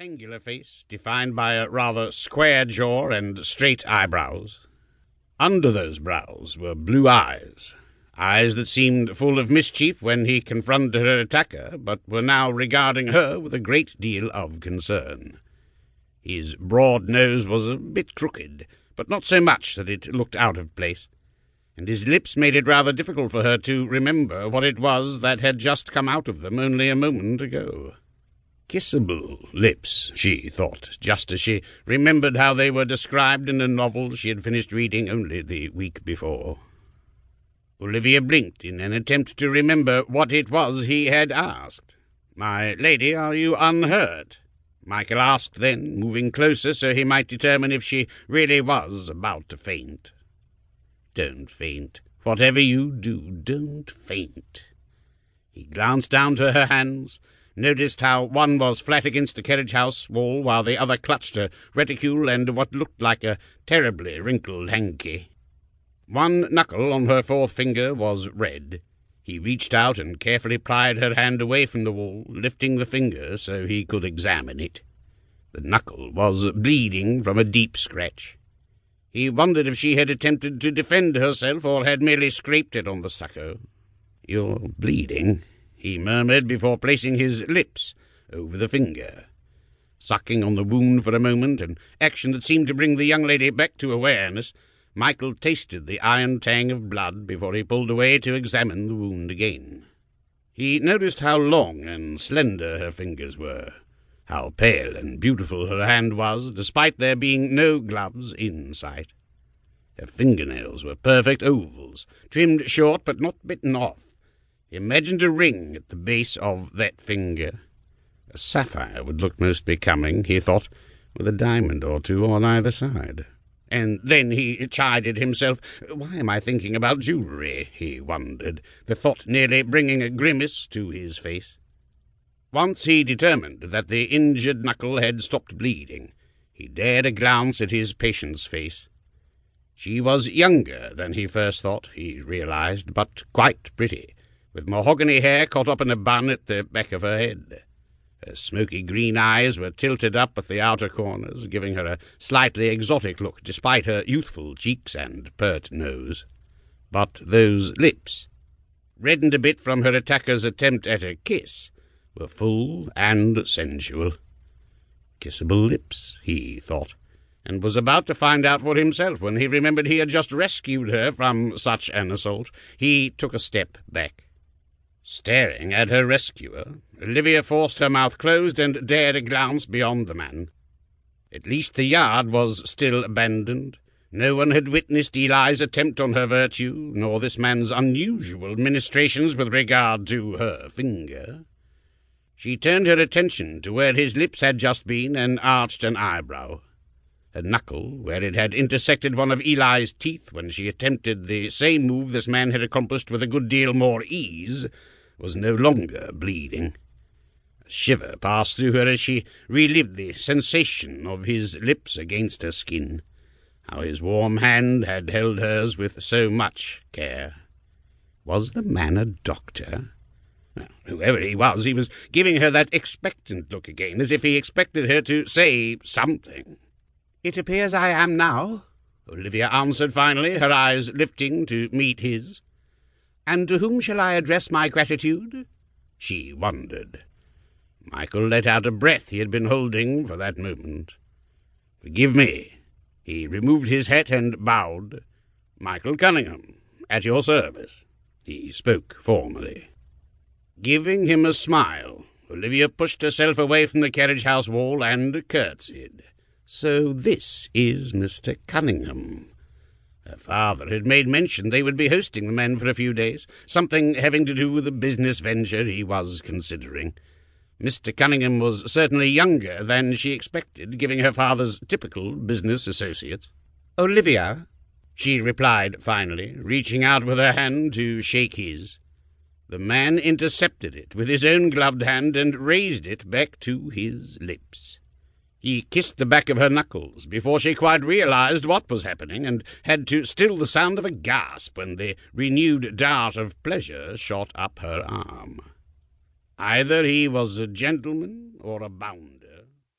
rectangular face defined by a rather square jaw and straight eyebrows. Under those brows were blue eyes, eyes that seemed full of mischief when he confronted her attacker, but were now regarding her with a great deal of concern. His broad nose was a bit crooked, but not so much that it looked out of place, and his lips made it rather difficult for her to remember what it was that had just come out of them only a moment ago. Kissable lips, she thought, just as she remembered how they were described in a novel she had finished reading only the week before. Olivia blinked in an attempt to remember what it was he had asked. My lady, are you unhurt? Michael asked then, moving closer so he might determine if she really was about to faint. Don't faint. Whatever you do, don't faint. He glanced down to her hands, noticed how one was flat against the carriage house wall while the other clutched a reticule and what looked like a terribly wrinkled hanky. One knuckle on her fourth finger was red. He reached out and carefully pried her hand away from the wall, lifting the finger so he could examine it. The knuckle was bleeding from a deep scratch. He wondered if she had attempted to defend herself or had merely scraped it on the stucco. You're bleeding, he murmured before placing his lips over the finger. Sucking on the wound for a moment, an action that seemed to bring the young lady back to awareness, Michael tasted the iron tang of blood before he pulled away to examine the wound again. He noticed how long and slender her fingers were, how pale and beautiful her hand was, despite there being no gloves in sight. Her fingernails were perfect ovals, trimmed short but not bitten off. He imagined a ring at the base of that finger. A sapphire would look most becoming, he thought, with a diamond or two on either side. And then he chided himself. Why am I thinking about jewellery? he wondered, the thought nearly bringing a grimace to his face. Once he determined that the injured knuckle had stopped bleeding, he dared a glance at his patient's face. She was younger than he first thought, he realized, but quite pretty, with mahogany hair caught up in a bun at the back of her head. Her smoky green eyes were tilted up at the outer corners, giving her a slightly exotic look, despite her youthful cheeks and pert nose. But those lips, reddened a bit from her attacker's attempt at a kiss, were full and sensual. Kissable lips, he thought, and was about to find out for himself when he remembered he had just rescued her from such an assault. He took a step back. Staring at her rescuer, Olivia forced her mouth closed and dared a glance beyond the man. At least the yard was still abandoned. No one had witnessed Eli's attempt on her virtue, nor this man's unusual ministrations with regard to her finger. She turned her attention to where his lips had just been and arched an eyebrow. Her knuckle, where it had intersected one of Eli's teeth when she attempted the same move this man had accomplished with a good deal more ease, was no longer bleeding. A shiver passed through her as she relived the sensation of his lips against her skin, how his warm hand had held hers with so much care. Was the man a doctor? Whoever he was, he was giving her that expectant look again, as if he expected her to say something. It appears I am now, Olivia answered finally, her eyes lifting to meet his. And to whom shall I address my gratitude? She wondered. Michael let out a breath he had been holding for that moment. Forgive me. He removed his hat and bowed. Michael Cunningham, at your service. He spoke formally. Giving him a smile, Olivia pushed herself away from the carriage house wall and curtsied. So this is Mr. Cunningham. Her father had made mention they would be hosting the man for a few days, something having to do with a business venture he was considering. Mr. Cunningham was certainly younger than she expected, giving her father's typical business associates. Olivia, she replied finally, reaching out with her hand to shake his. The man intercepted it with his own gloved hand and raised it back to his lips. He kissed the back of her knuckles before she quite realized what was happening, and had to still the sound of a gasp when the renewed dart of pleasure shot up her arm. Either he was a gentleman or a bounder.